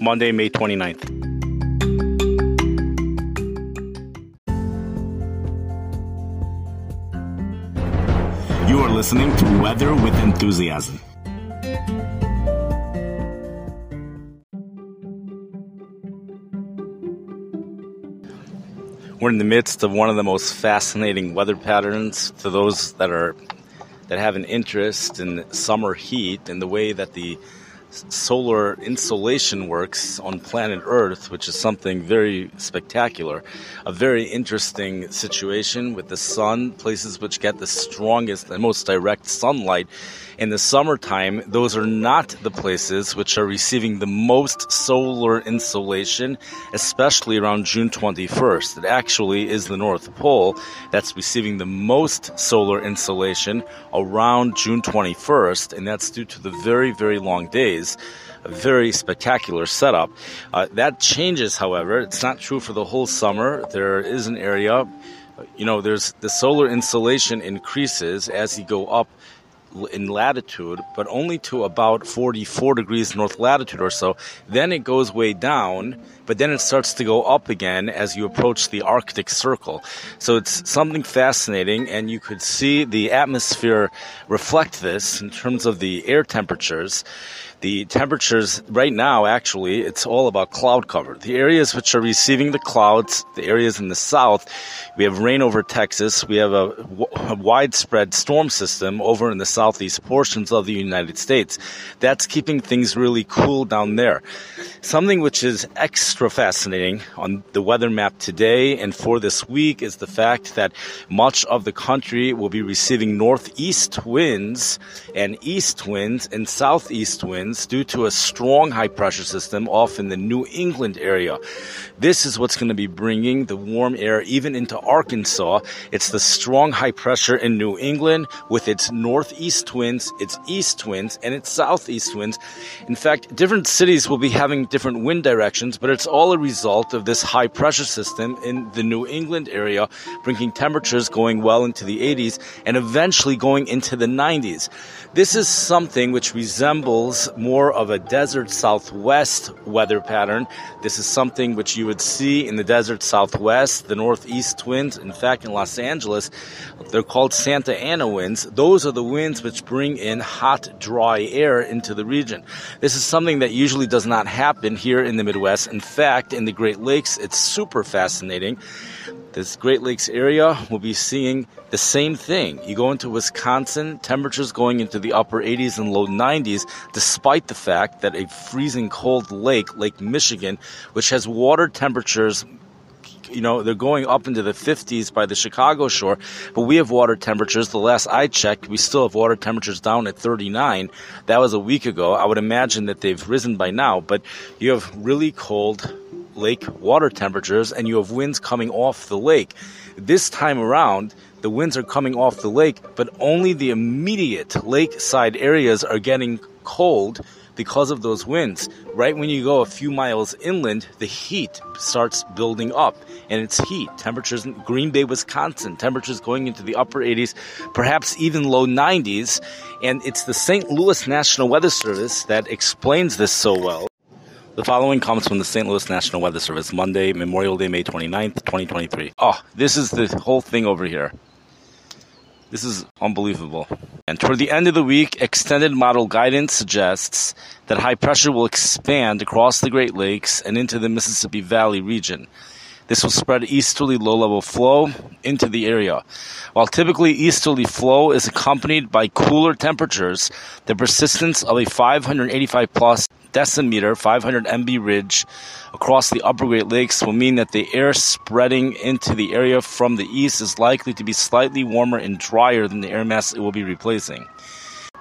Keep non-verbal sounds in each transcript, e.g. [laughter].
Monday, May 29th. You are listening to Weather with Enthusiasm. We're in the midst of one of the most fascinating weather patterns to those that are that have an interest in summer heat and the way that the solar insolation works on planet Earth, which is something very spectacular. A very interesting situation with the sun, places which get the strongest and most direct sunlight. In the summertime, those are not the places which are receiving the most solar insolation, especially around June 21st. It actually is the North Pole that's receiving the most solar insolation around June 21st, and that's due to the very, very long days a very spectacular setup. Uh, that changes, however. It's not true for the whole summer. There is an area, you know, there's the solar insolation increases as you go up in latitude, but only to about 44 degrees north latitude or so. Then it goes way down, but then it starts to go up again as you approach the Arctic Circle. So it's something fascinating, and you could see the atmosphere reflect this in terms of the air temperatures. The temperatures right now, actually, it's all about cloud cover. The areas which are receiving the clouds, the areas in the south, we have rain over Texas. We have a, w- a widespread storm system over in the southeast portions of the United States. That's keeping things really cool down there. Something which is extra fascinating on the weather map today and for this week is the fact that much of the country will be receiving northeast winds and east winds and southeast winds due to a strong high pressure system off in the New England area. This is what's going to be bringing the warm air even into Arkansas. It's the strong high pressure in New England with its northeast winds, its east winds, and its southeast winds. In fact, different cities will be having different wind directions, but it's all a result of this high pressure system in the New England area, bringing temperatures going well into the 80s and eventually going into the 90s. This is something which resembles more of a desert southwest weather pattern. This is something which you would see in the desert southwest, the northeast winds. In fact, in Los Angeles, they're called Santa Ana winds. Those are the winds which bring in hot, dry air into the region. This is something that usually does not happen here in the Midwest. In fact, in the Great Lakes, it's super fascinating. This Great Lakes area will be seeing the same thing. You go into Wisconsin, temperatures going into the upper 80s and low 90s, despite the fact that a freezing cold lake, Lake Michigan, which has water temperatures you know, they're going up into the 50s by the Chicago shore, but we have water temperatures. The last I checked, we still have water temperatures down at 39. That was a week ago. I would imagine that they've risen by now, but you have really cold lake water temperatures and you have winds coming off the lake. This time around, the winds are coming off the lake, but only the immediate lakeside areas are getting cold because of those winds. Right when you go a few miles inland, the heat starts building up and it's heat. Temperatures in Green Bay, Wisconsin, temperatures going into the upper 80s, perhaps even low 90s. And it's the St. Louis National Weather Service that explains this so well. The following comes from the St. Louis National Weather Service, Monday, Memorial Day, May 29th, 2023. Oh, this is the whole thing over here. This is unbelievable. And toward the end of the week, extended model guidance suggests that high pressure will expand across the Great Lakes and into the Mississippi Valley region. This will spread easterly low level flow into the area. While typically easterly flow is accompanied by cooler temperatures, the persistence of a 585 plus decimeter 500 MB ridge across the upper Great Lakes will mean that the air spreading into the area from the east is likely to be slightly warmer and drier than the air mass it will be replacing.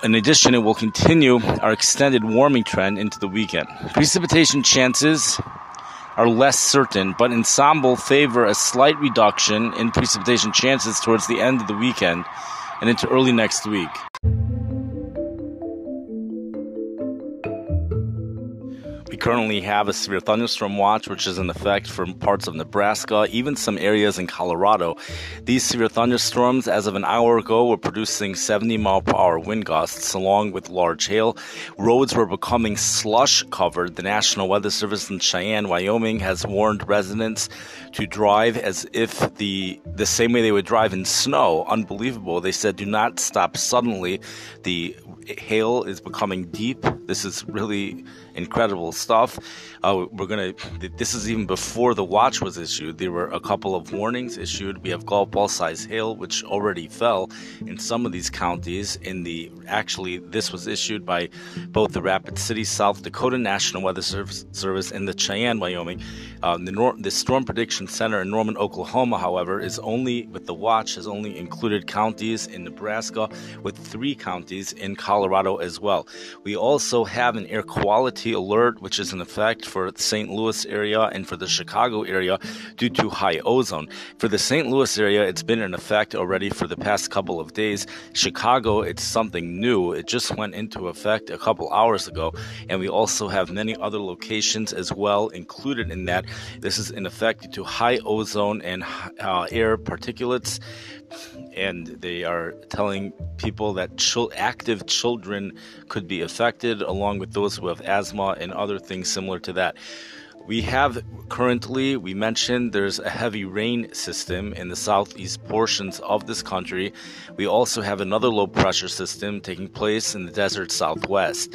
In addition, it will continue our extended warming trend into the weekend. Precipitation chances are less certain, but ensemble favor a slight reduction in precipitation chances towards the end of the weekend and into early next week. We currently have a severe thunderstorm watch, which is in effect for parts of Nebraska, even some areas in Colorado. These severe thunderstorms, as of an hour ago, were producing 70 mile per hour wind gusts along with large hail. Roads were becoming slush covered. The National Weather Service in Cheyenne, Wyoming, has warned residents to drive as if the the same way they would drive in snow. Unbelievable. They said do not stop suddenly. The hail is becoming deep. This is really incredible stuff. Uh, we're gonna. This is even before the watch was issued. There were a couple of warnings issued. We have golf ball size hail, which already fell in some of these counties. In the actually, this was issued by both the Rapid City, South Dakota National Weather Service, Service and the Cheyenne, Wyoming. Um, the, Nor- the Storm Prediction Center in Norman, Oklahoma, however, is only with the watch has only included counties in Nebraska, with three counties in Colorado as well. We also have an air quality alert, which is in effect for the St. Louis area and for the Chicago area due to high ozone. For the St. Louis area, it's been in effect already for the past couple of days. Chicago, it's something new. It just went into effect a couple hours ago, and we also have many other locations as well included in that. This is in effect due to high ozone and uh, air particulates and they are telling people that ch- active children could be affected, along with those who have asthma and other things similar to that. We have currently, we mentioned there's a heavy rain system in the southeast portions of this country. We also have another low pressure system taking place in the desert southwest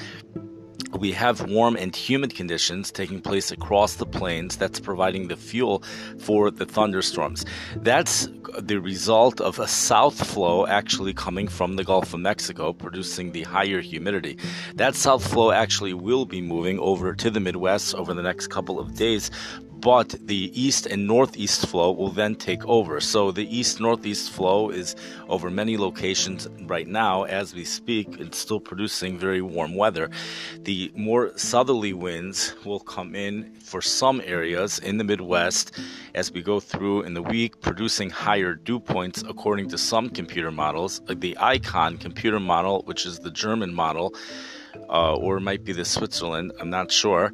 we have warm and humid conditions taking place across the plains that's providing the fuel for the thunderstorms. That's the result of a south flow actually coming from the Gulf of Mexico, producing the higher humidity. That south flow actually will be moving over to the Midwest over the next couple of days, but the east and northeast flow will then take over. So the east northeast flow is over many locations right now as we speak. It's still producing very warm weather. The more southerly winds will come in for some areas in the Midwest as we go through in the week, producing higher dew points according to some computer models, like the ICON computer model, which is the German model. Uh, or it might be the Switzerland, I'm not sure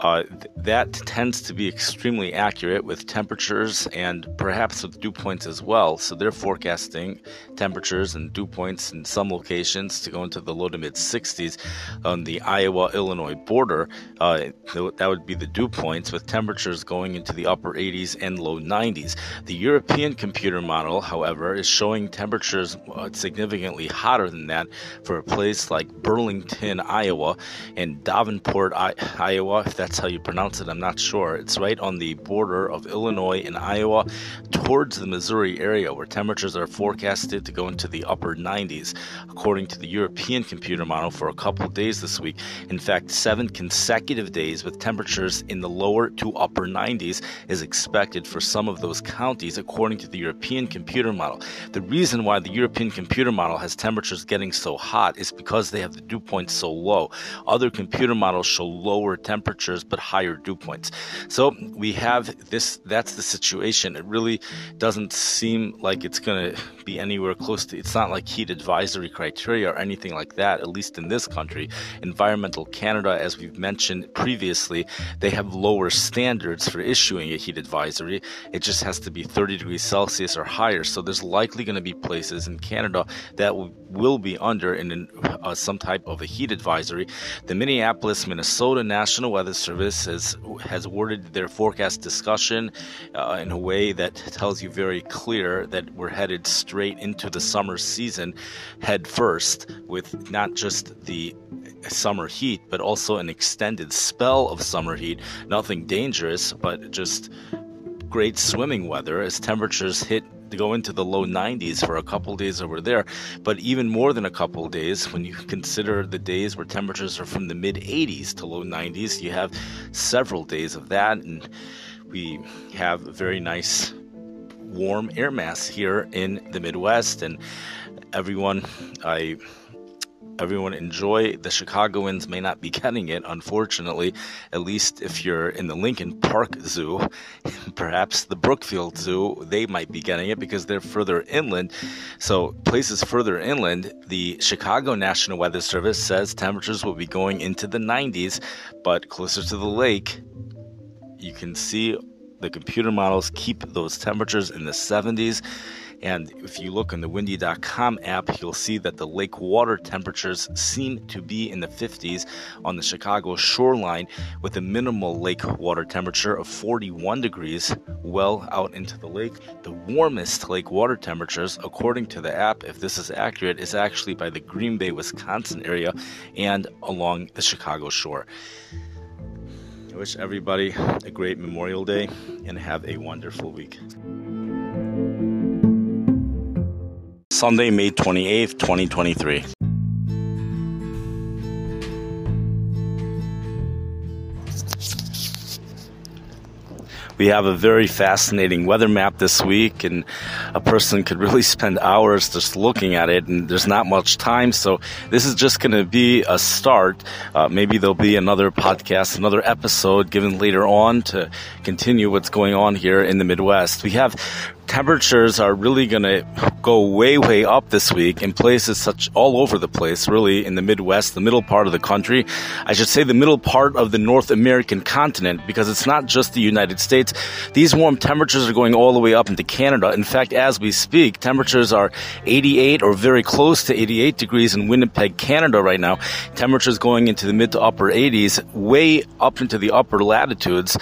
uh, th- that tends to be extremely accurate with temperatures and perhaps with dew points as well. So they're forecasting temperatures and dew points in some locations to go into the low to mid 60s on the Iowa Illinois border. Uh, that would be the dew points with temperatures going into the upper 80s and low 90s. The European computer model, however, is showing temperatures uh, significantly hotter than that for a place like Burlington, Iowa, and Davenport, I- Iowa. If that's how you pronounce it, I'm not sure. It's right on the border of Illinois and Iowa towards the Missouri area where temperatures are forecasted to go into the upper 90s, according to the European computer model for a couple days this week. In fact, seven consecutive days with temperatures in the lower to upper 90s is expected for some of those counties, according to the European computer model. The reason why the European computer model has temperatures getting so hot is because they have the dew point so low. Other computer models show lower temperatures temperatures but higher dew points. So we have this, that's the situation. It really doesn't seem like it's going to be anywhere close to, it's not like heat advisory criteria or anything like that, at least in this country. Environmental Canada, as we've mentioned previously, they have lower standards for issuing a heat advisory. It just has to be 30 degrees Celsius or higher. So there's likely going to be places in Canada that will be under in uh, some type of a heat advisory. The Minneapolis, Minnesota National Weather Service has has worded their forecast discussion uh, in a way that tells you very clear that we're headed straight into the summer season head first with not just the summer heat but also an extended spell of summer heat. Nothing dangerous but just great swimming weather as temperatures hit go into the low 90s for a couple days over there. But even more than a couple days, when you consider the days where temperatures are from the mid 80s to low 90s, you have several days of that. And we have very nice warm air mass here in the Midwest. And everyone, I everyone enjoy. The Chicagoans may not be [laughs] getting it, unfortunately, at least if you're in the Lincoln Park Zoo. [laughs] Perhaps the Brookfield Zoo, they might be getting it because they're further inland. So, places further inland, the Chicago National Weather Service says temperatures will be going into the 90s, but closer to the lake, you can see the computer models keep those temperatures in the 70s. And if you look in the windy.com app, you'll see that the lake water temperatures seem to be in the 50s on the Chicago shoreline with a minimal lake water temperature of 41 degrees well out into the lake. The warmest lake water temperatures, according to the app, if this is accurate, is actually by the Green Bay, Wisconsin area and along the Chicago shore. Wish everybody a great Memorial Day and have a wonderful week. Sunday, May 28th, 2023. We have a very fascinating weather map this week, and a person could really [laughs] spend hours just looking at it, and there's not much time. So, this is just going to be a start. Uh, maybe there'll be another podcast, another episode given later on to continue what's going on here in the Midwest. We have temperatures are really going to go way, way up this week in places such all over the place, really in the Midwest, the middle part of the country. I should say the middle part of the North American continent because it's not just the United States. These warm temperatures are going all the way up into Canada. In fact, as we speak, temperatures are 88 or very close to 88 degrees in Winnipeg, Canada right now. Temperatures going into the mid to upper 80s, way up into the upper latitudes.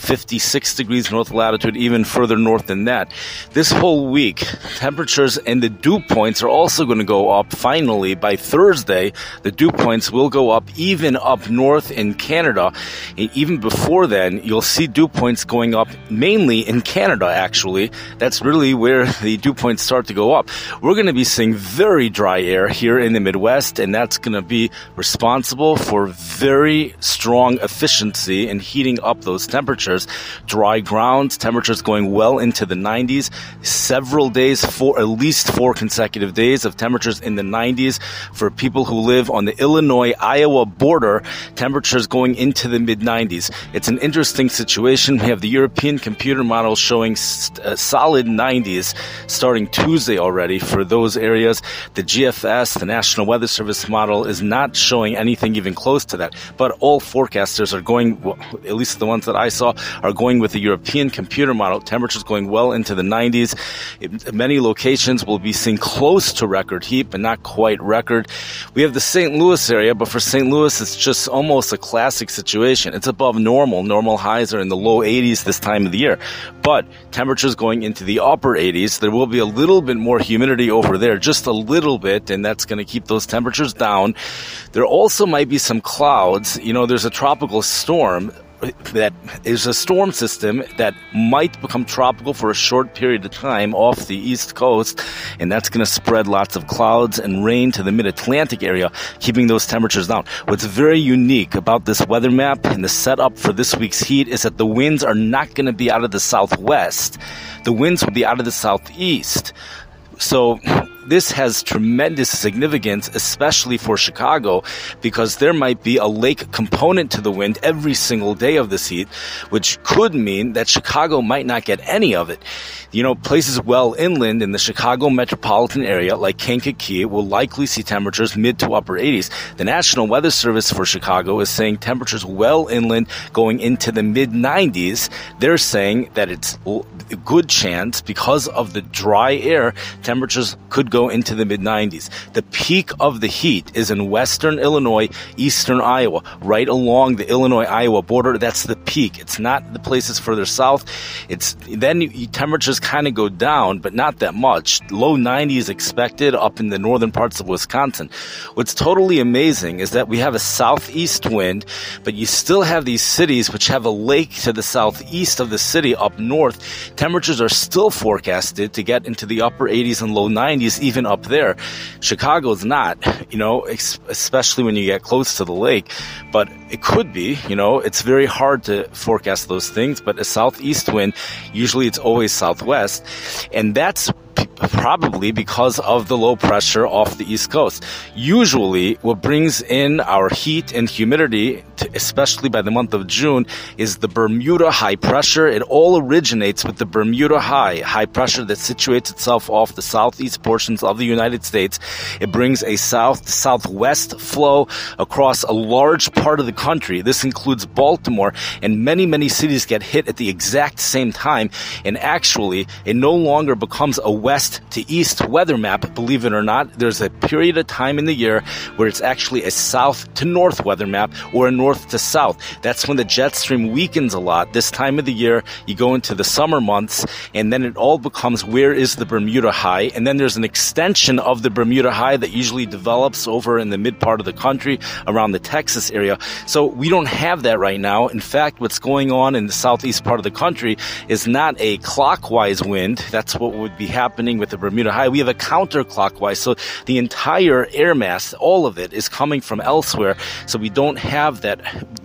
56 degrees north latitude, even further north than that. This whole week, temperatures and the dew points are also going to go up finally by Thursday. The dew points will go up even up north in Canada. And even before then, you'll see dew points going up mainly in Canada, actually. That's really where [laughs] the dew points start to go up. We're going to be seeing very dry air here in the Midwest, and that's going to be responsible for very strong efficiency in heating up those temperatures temperatures. Dry ground, temperatures going well into the 90s. Several days, for at least four consecutive days of temperatures in the 90s for people who live on the Illinois Iowa border. Temperatures going into the mid 90s. It's an interesting situation. We have the European computer model showing st- uh, solid 90s starting Tuesday already for those areas. The GFS, the National Weather Service model, is not showing anything even close to that. But all forecasters are going, well, at least the ones that I saw, are going with the European computer model. Temperatures going well into the 90s. It, many locations will be seeing close to record heat, but not quite record. We have the St. Louis area, but for St. Louis, it's just almost a classic situation. It's above normal. Normal highs are in the low 80s this time of the year, but temperatures going into the upper 80s. There will be a little bit more humidity over there, just a little bit, and that's going to keep those temperatures down. There also might be some clouds. You know, there's a tropical storm that is a storm system that might become tropical for a short period of time off the east coast, and that's going to spread lots of clouds and rain to the mid Atlantic area, keeping those temperatures down. What's very unique about this weather map and the setup for this week's heat is that the winds are not going to be out of the southwest, the winds will be out of the southeast. So this has tremendous significance, especially for Chicago, because there might be a lake component to the wind every single day of this heat, which could mean that Chicago might not get any of it. You know, places well inland in the Chicago metropolitan area, like Kankakee, will likely see temperatures mid to upper 80s. The National Weather Service for Chicago is saying temperatures well inland going into the mid 90s. They're saying that it's a good chance because of the dry air, temperatures could go into the mid 90s. The peak of the heat is in western Illinois, eastern Iowa, right along the Illinois Iowa border. That's the peak. It's not the places further south. It's then temperatures kind of go down, but not that much. Low 90s expected up in the northern parts of Wisconsin. What's totally amazing is that we have a southeast wind, but you still have these cities which have a lake to the southeast of the city up north. Temperatures are still forecasted to get into the upper 80s and low 90s, even up there. Chicago's not, you know, especially when you get close to the lake, but it could be, you know, it's very hard to forecast those things, but a southeast wind, usually it's always southwest. And that's probably because of the low pressure off the East Coast. Usually, what brings in our heat and humidity, especially by the month of June, is the Bermuda high pressure. It all originates with the Bermuda high, high pressure that situates itself off the southeast portions of the United States. It brings a south southwest flow across a large part of the country. This includes Baltimore, and many, many cities get hit at the exact same time. And actually, it no longer becomes a west to east weather map, believe it or not. There's a period of time in the year where it's actually a south to north weather map or a north to south. That's when the jet stream weakens a lot. This time of the year, you go into the summer months, and then it all becomes where is the Bermuda high? And then there's an extension of the Bermuda high that usually develops over in the mid part of the country around the Texas area. So we don't have that right now. In fact, what's going on in the southeast part of the country is not a clockwise wind. That's what would be happening with the Bermuda High. We have a counterclockwise. So the entire air mass, all of it, is coming from elsewhere. So we don't have that,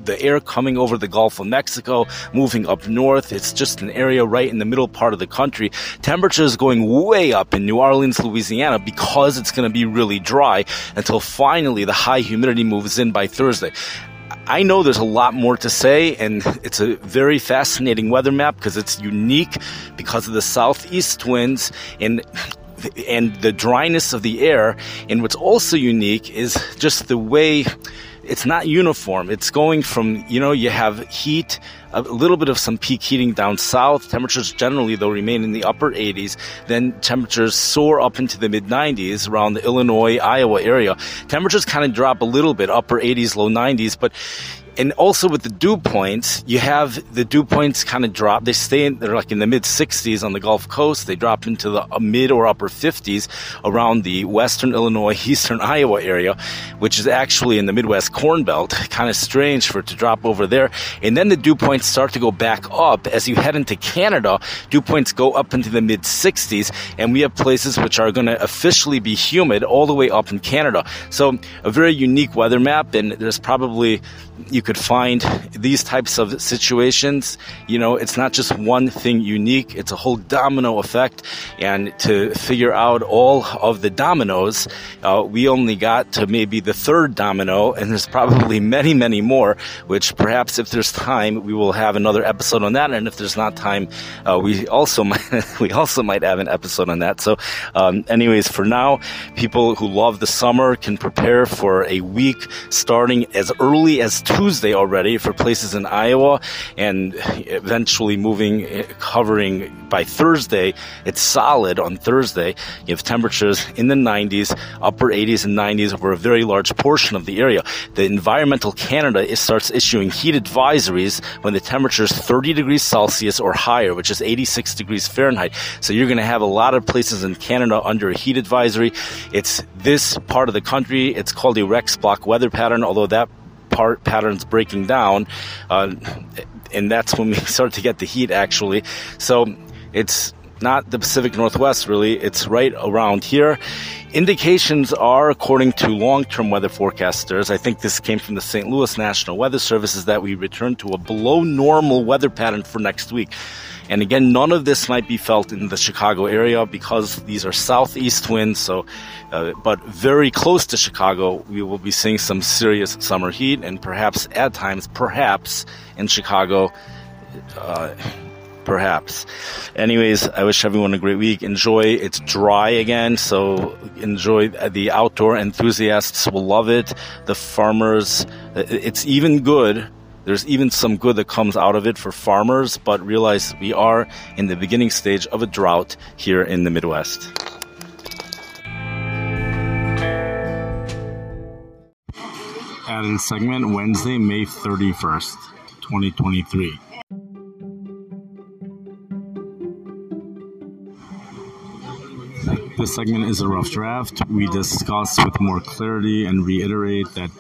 the air coming over the Gulf of Mexico, moving up north. It's just an area right in the middle part of the country. Temperatures going way up in New Orleans, Louisiana, because it's going to be really dry until finally the high humidity moves in by Thursday. I know there's a lot more to say, and it's a very fascinating weather map because it's unique because of the southeast winds and and the dryness of the air. And what's also unique is just the way it's not uniform. It's going from, you know, you have heat, a little bit of some peak heating down south. Temperatures generally, though, remain in the upper 80s. Then temperatures soar up into the mid 90s around the Illinois, Iowa area. Temperatures kind of drop a little bit, upper 80s, low 90s, but and also with the dew points, you have the dew points kind of drop. They stay in, they're like in the mid 60s on the Gulf Coast. They drop into the uh, mid or upper 50s around the western Illinois, [laughs] eastern Iowa area, which is actually in the Midwest Corn Belt. Kind of strange for it to drop over there. And then the dew points start to go back up as you head into Canada. Dew points go up into the mid 60s, and we have places which are going to officially be humid all the way up in Canada. So a very unique weather map, and there's probably you could find these types of situations. You know, it's not just one thing unique, it's a whole domino effect. And to figure out all of the dominoes, uh, we only got to maybe the third domino, and there's probably many, many more, which perhaps if there's time, we will have another episode on that. And if there's not time, uh, we also [laughs] might, we also might have an episode on that. So, um, anyways, for now, people who love the summer can prepare for a week starting as early as Tuesday already for places in Iowa and eventually moving, eh, covering by Thursday. It's solid on Thursday. You have temperatures in the 90s, upper 80s and 90s over a very large portion of the area. The Environmental Canada starts issuing heat advisories when the temperature is 30 degrees Celsius or higher, which is 86 degrees Fahrenheit. So you're going to have a lot of places in Canada under a heat advisory. It's this part of the country. It's called the Rex block weather pattern, although that part patterns breaking down, uh, and that's when we [laughs] start to get the heat actually. So it's not the Pacific Northwest really, it's right around here. Indications are, according to long term weather forecasters, I think this came from the St. Louis National Weather Service, is that we return to a below normal weather pattern for next week. And again, none of this might be felt in the Chicago area because these are southeast winds. So, uh, but very close to Chicago, we will be seeing some serious summer heat, and perhaps at times, perhaps in Chicago. Uh, perhaps. Anyways, I wish everyone a great week. Enjoy. It's dry again, so enjoy. The outdoor enthusiasts will love it. The farmers, it's even good there's even some good that comes out of it for farmers, but realize we are in the beginning stage of a drought here in the Midwest. Added segment Wednesday, May 31st, 2023. This segment is a rough draft. We discuss with more clarity and reiterate that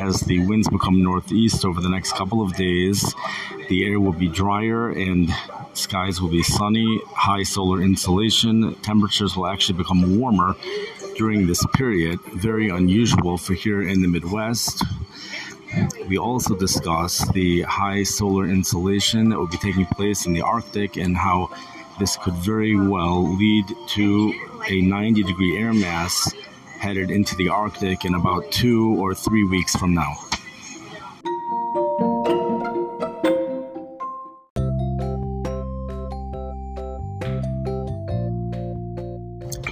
as the winds become northeast over the next couple of days, the air will be drier and skies will be sunny, high solar insulation. Temperatures will actually become warmer during this period, very unusual for here in the Midwest. We also discuss the high solar insulation that will be taking place in the Arctic and how this could very well lead to a 90 degree air mass headed into the Arctic in about two or three weeks from now.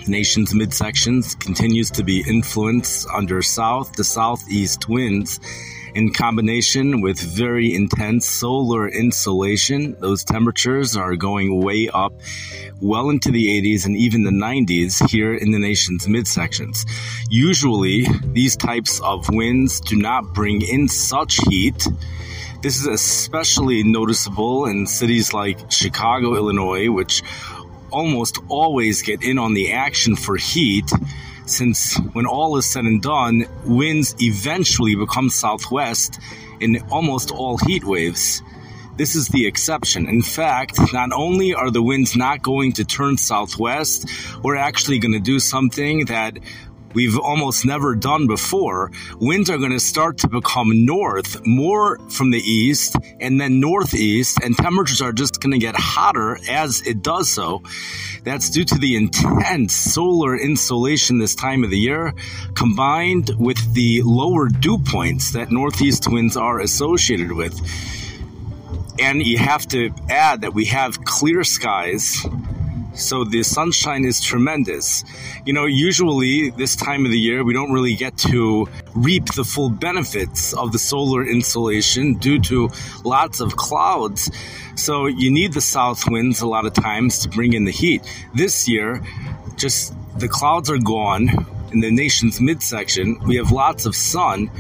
nation's midsections continues to be influenced under south to southeast winds in combination with very intense solar insolation. Those temperatures are going way up well into the 80s and even the 90s here in the nation's midsections. Usually, these types of winds do not bring in such heat. This is especially noticeable in cities like Chicago, Illinois, which almost always get in on the action for heat since when all is said and done, winds eventually become southwest in almost all heat waves. This is the exception. In fact, not only are the winds not going to turn southwest, we're actually going to do something that we've almost never done before. Winds are going to start to become north, more from the east, and then northeast, and temperatures are just going to get hotter as it does so. That's due to the intense solar insolation this time of the year, combined with the lower dew points that northeast winds are associated with. And you have to add that we have clear skies so the sunshine is tremendous. You know, usually this time of the year, we don't really get to reap the full benefits of the solar insolation due to lots of clouds. So you need the south winds a lot of times to bring in the heat. This year, just the clouds are gone in the nation's midsection. We have lots of sun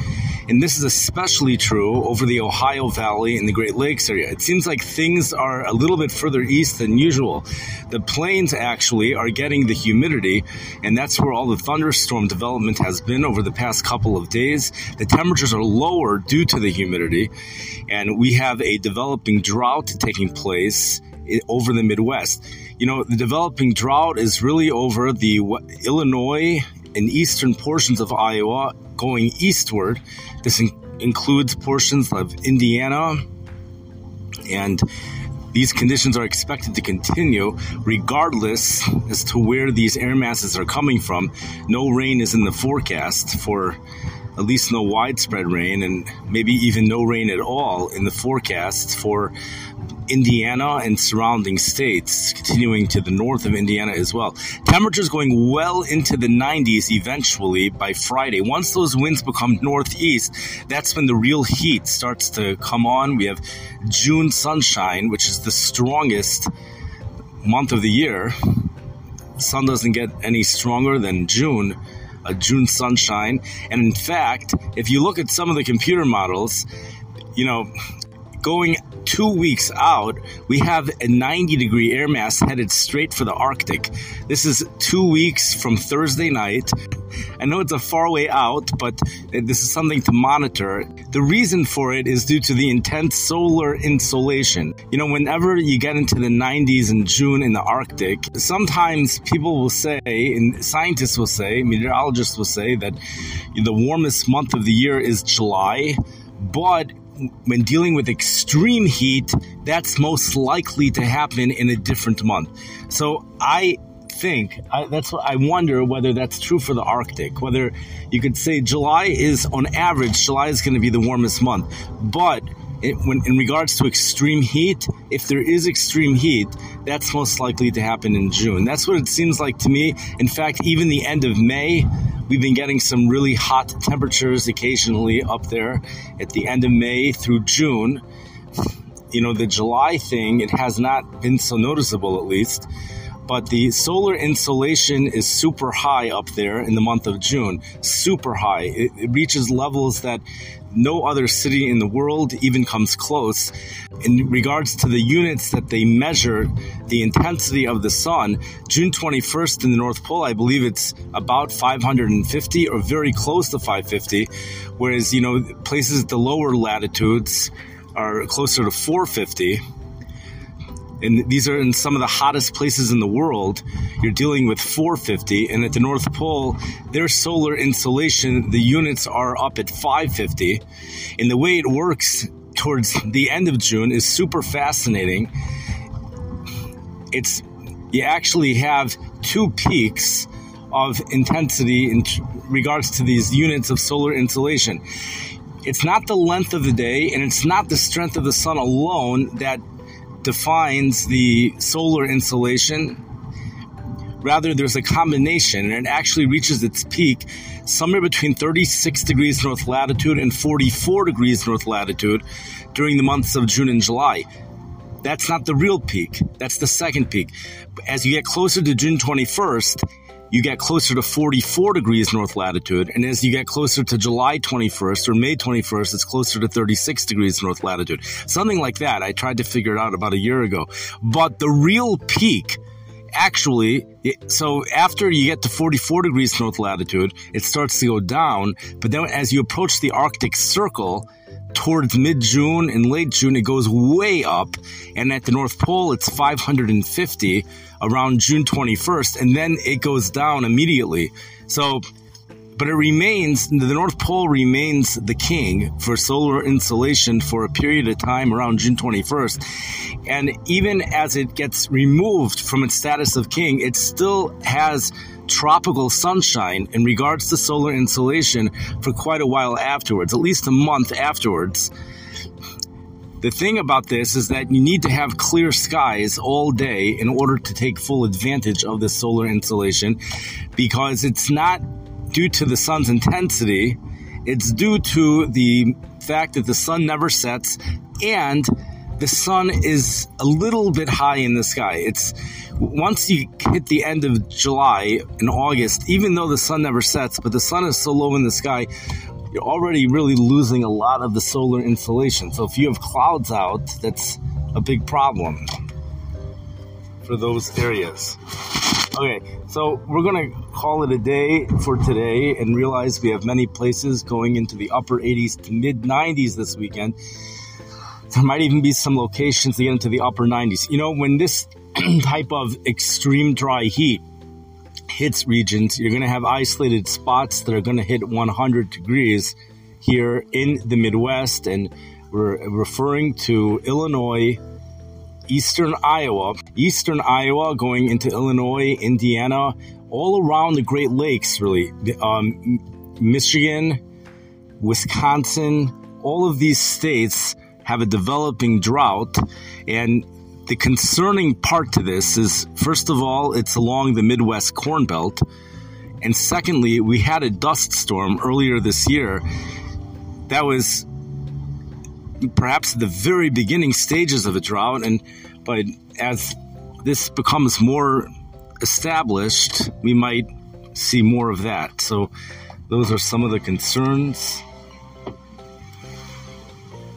and this is especially true over the Ohio Valley and the Great Lakes area. It seems like things are a little bit further east than usual. The plains actually are getting the humidity, and that's where all the thunderstorm development has been over the past couple of days. The temperatures are lower due to the humidity, and we have a developing drought taking place over the Midwest. You know, the developing drought is really over the Illinois and eastern portions of Iowa going eastward. This in- includes portions of Indiana, and these conditions are expected to continue regardless as to where these air masses are coming from. No rain is in the forecast for at least no widespread rain, and maybe even no rain at all in the forecast for Indiana and surrounding states, continuing to the north of Indiana as well. Temperatures going well into the 90s eventually by Friday. Once those winds become northeast, that's when the real heat starts to come on. We have June sunshine, which is the strongest month of the year. sun doesn't get any stronger than June. A June sunshine. And in fact, if you look at some of the computer models, you know, going two weeks out, we have a 90 degree air mass headed straight for the Arctic. This is two weeks from Thursday night. I know it's a far way out, but this is something to monitor. The reason for it is due to the intense solar insolation. You know, whenever you get into the 90s in June in the Arctic, sometimes people will say, and scientists will say, meteorologists will say that the warmest month of the year is July, but when dealing with extreme heat, that's most likely to happen in a different month. So I think I, that's what I wonder whether that's true for the Arctic. Whether you could say July is on average, July is going to be the warmest month, but it, when in regards to extreme heat, if there is extreme heat, that's most likely to happen in June. That's what it seems like to me. In fact, even the end of May, we've been getting some really hot temperatures occasionally up there at the end of May through June. You know, the July thing, it has not been so noticeable at least but the solar insolation is super high up there in the month of June. Super high. It, it, reaches levels that no other city in the world even comes close. In regards to the units that they measure the intensity of the sun, June 21st in the North Pole, I believe it's about 550 or very close to 550, whereas, you know, places at the lower latitudes are closer to 450 and these are in some of the hottest places in the world. You're dealing with 450, and at the North Pole, their solar insulation, the units are up at 550. And the way it works towards the end of June is super fascinating. It's you actually have two peaks of intensity in regards to these units of solar insulation. It's not the length of the day and it's not the strength of the sun alone that defines the solar insolation. Rather, there's a combination, and it actually reaches its peak somewhere between 36 degrees north latitude and 44 degrees north latitude during the months of June and July. That's not the real peak. That's the second peak. As you get closer to June 21st, you get closer to 44 degrees north latitude. And as you get closer to July 21st or May 21st, it's closer to 36 degrees north latitude. Something like that. I tried to figure it out about a year ago. But the real peak, actually, so after you get to 44 degrees north latitude, it starts to go down. But then as you approach the Arctic Circle, towards mid June and late June, it goes way up. And at the North Pole, it's 550 around June 21st. And then it goes down immediately. So, but it remains, the North Pole remains the king for solar insolation for a period of time around June 21st. And even as it gets removed from its status of king, it still has tropical sunshine in regards to solar insolation for quite a while afterwards, at least a month afterwards. The thing about this is that you need to have clear skies all day in order to take full advantage of the solar insolation because it's not due to the sun's intensity, it's due to the fact that the sun never sets and the sun is a little bit high in the sky. It's once you hit the end of July and August, even though the sun never sets, but the sun is so low in the sky, you're already really losing a lot of the solar insulation. So if you have clouds out, that's a big problem for those areas. Okay, so we're going to call it a day for today and realize we have many places going into the upper 80s to mid 90s this weekend. There might even be some locations to get into the upper 90s. You know, when this [clears throat] type of extreme dry heat hits regions, you're going to have isolated spots that are going to hit 100 degrees here in the Midwest. And we're referring to Illinois, eastern Iowa, eastern Iowa going into Illinois, Indiana, all around the Great Lakes, really. Um, Michigan, Wisconsin, all of these states have a developing drought. And the concerning part to this is, first of all, it's along the Midwest Corn Belt. And secondly, we had a dust storm earlier this year that was perhaps the very beginning stages of a drought. And but as this becomes more established, we might see more of that. So those are some of the concerns.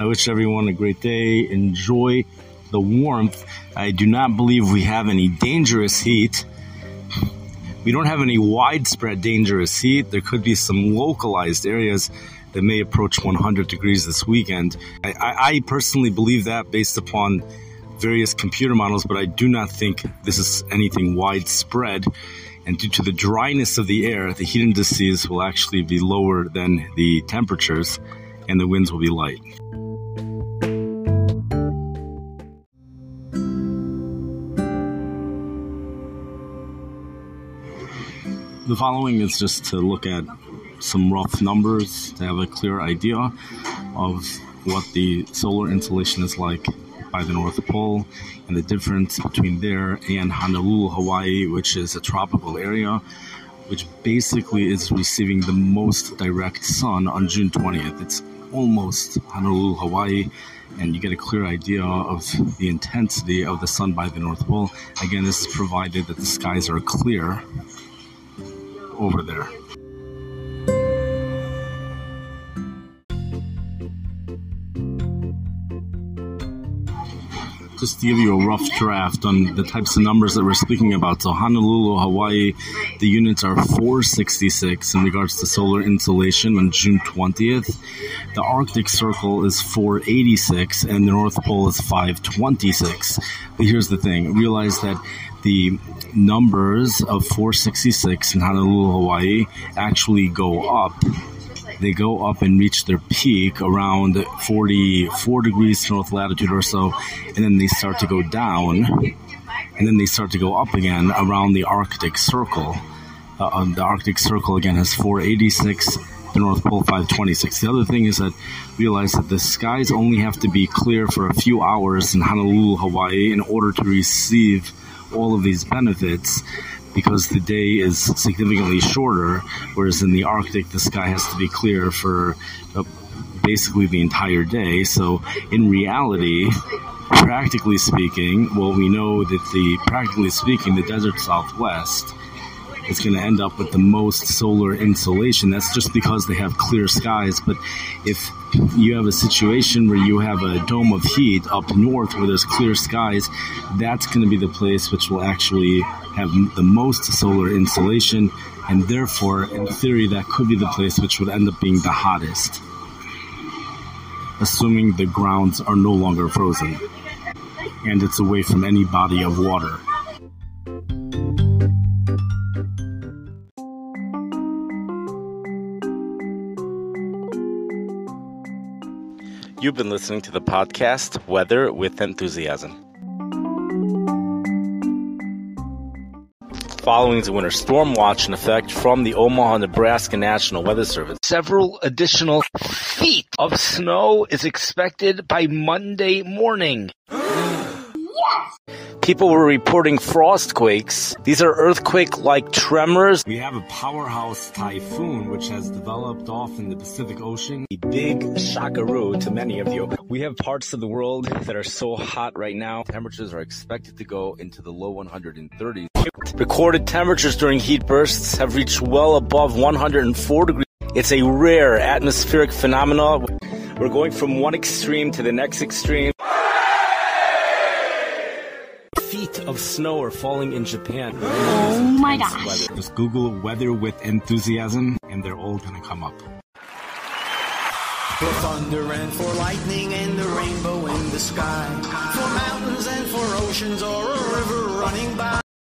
I wish everyone a great day. Enjoy the warmth. I do not believe we have any dangerous heat. We don't have any widespread dangerous heat. There could be some localized areas that may approach 100 degrees this weekend. I, I, personally believe that based upon various computer models, but I do not think this is anything widespread. And due to the dryness of the air, the heat indices will actually be lower than the temperatures, and the winds will be light. The following is just to look at some rough numbers to have a clear idea of what the solar insulation is like by the North Pole and the difference between there and Honolulu, Hawaii, which is a tropical area, which basically is receiving the most direct sun on June 20th. It's almost Honolulu, Hawaii, and you get a clear idea of the intensity of the sun by the North Pole. Again, this is provided that the skies are clear over there. Just to give you a rough draft on the types of numbers that we're speaking about. So, Honolulu, Hawaii, the units are 466 in regards to solar insolation on June 20th. The Arctic Circle is 486, and the North Pole is 526. But here's the thing realize that the numbers of 466 in Honolulu, Hawaii actually go up. They go up and reach their peak around 44 degrees north latitude or so, and then they start to go down and then they start to go up again around the Arctic Circle. Uh, um, the Arctic Circle again has 486, the North Pole 526. The other thing is that realize that the skies only have to be clear for a few hours in Honolulu, Hawaii, in order to receive all of these benefits because the day is significantly shorter, whereas in the Arctic, the sky has to be clear for uh, basically the entire day. So, in reality, practically speaking, well, we know that the practically speaking, the desert Southwest is going to end up with the most solar insolation. That's just because they have clear skies. But if you have a situation where you have a dome of heat up north where there's clear skies, that's going to be the place which will actually have the most solar insolation. And therefore, in theory, that could be the place which would end up being the hottest, assuming the grounds are no longer frozen and it's away from any body of water. You've been listening to the podcast Weather with Enthusiasm. Following is a winter storm watch in effect from the Omaha, Nebraska National Weather Service. Several additional feet of snow is expected by Monday morning. People were reporting frost quakes. These are earthquake like tremors. We have a powerhouse typhoon which has developed off in the Pacific Ocean. A big shockaroo to many of you. We have parts of the world that are so hot right now. Temperatures are expected to go into the low 130s. Recorded temperatures during heat bursts have reached well above 104 degrees. It's a rare atmospheric phenomenon. We're going from one extreme to the next extreme feet of snow are falling in Japan. Oh my gosh. Weather. Just Google weather with enthusiasm and they're all going to come up. For thunder and for lightning and the rainbow in the sky. For mountains and for oceans or a river running by.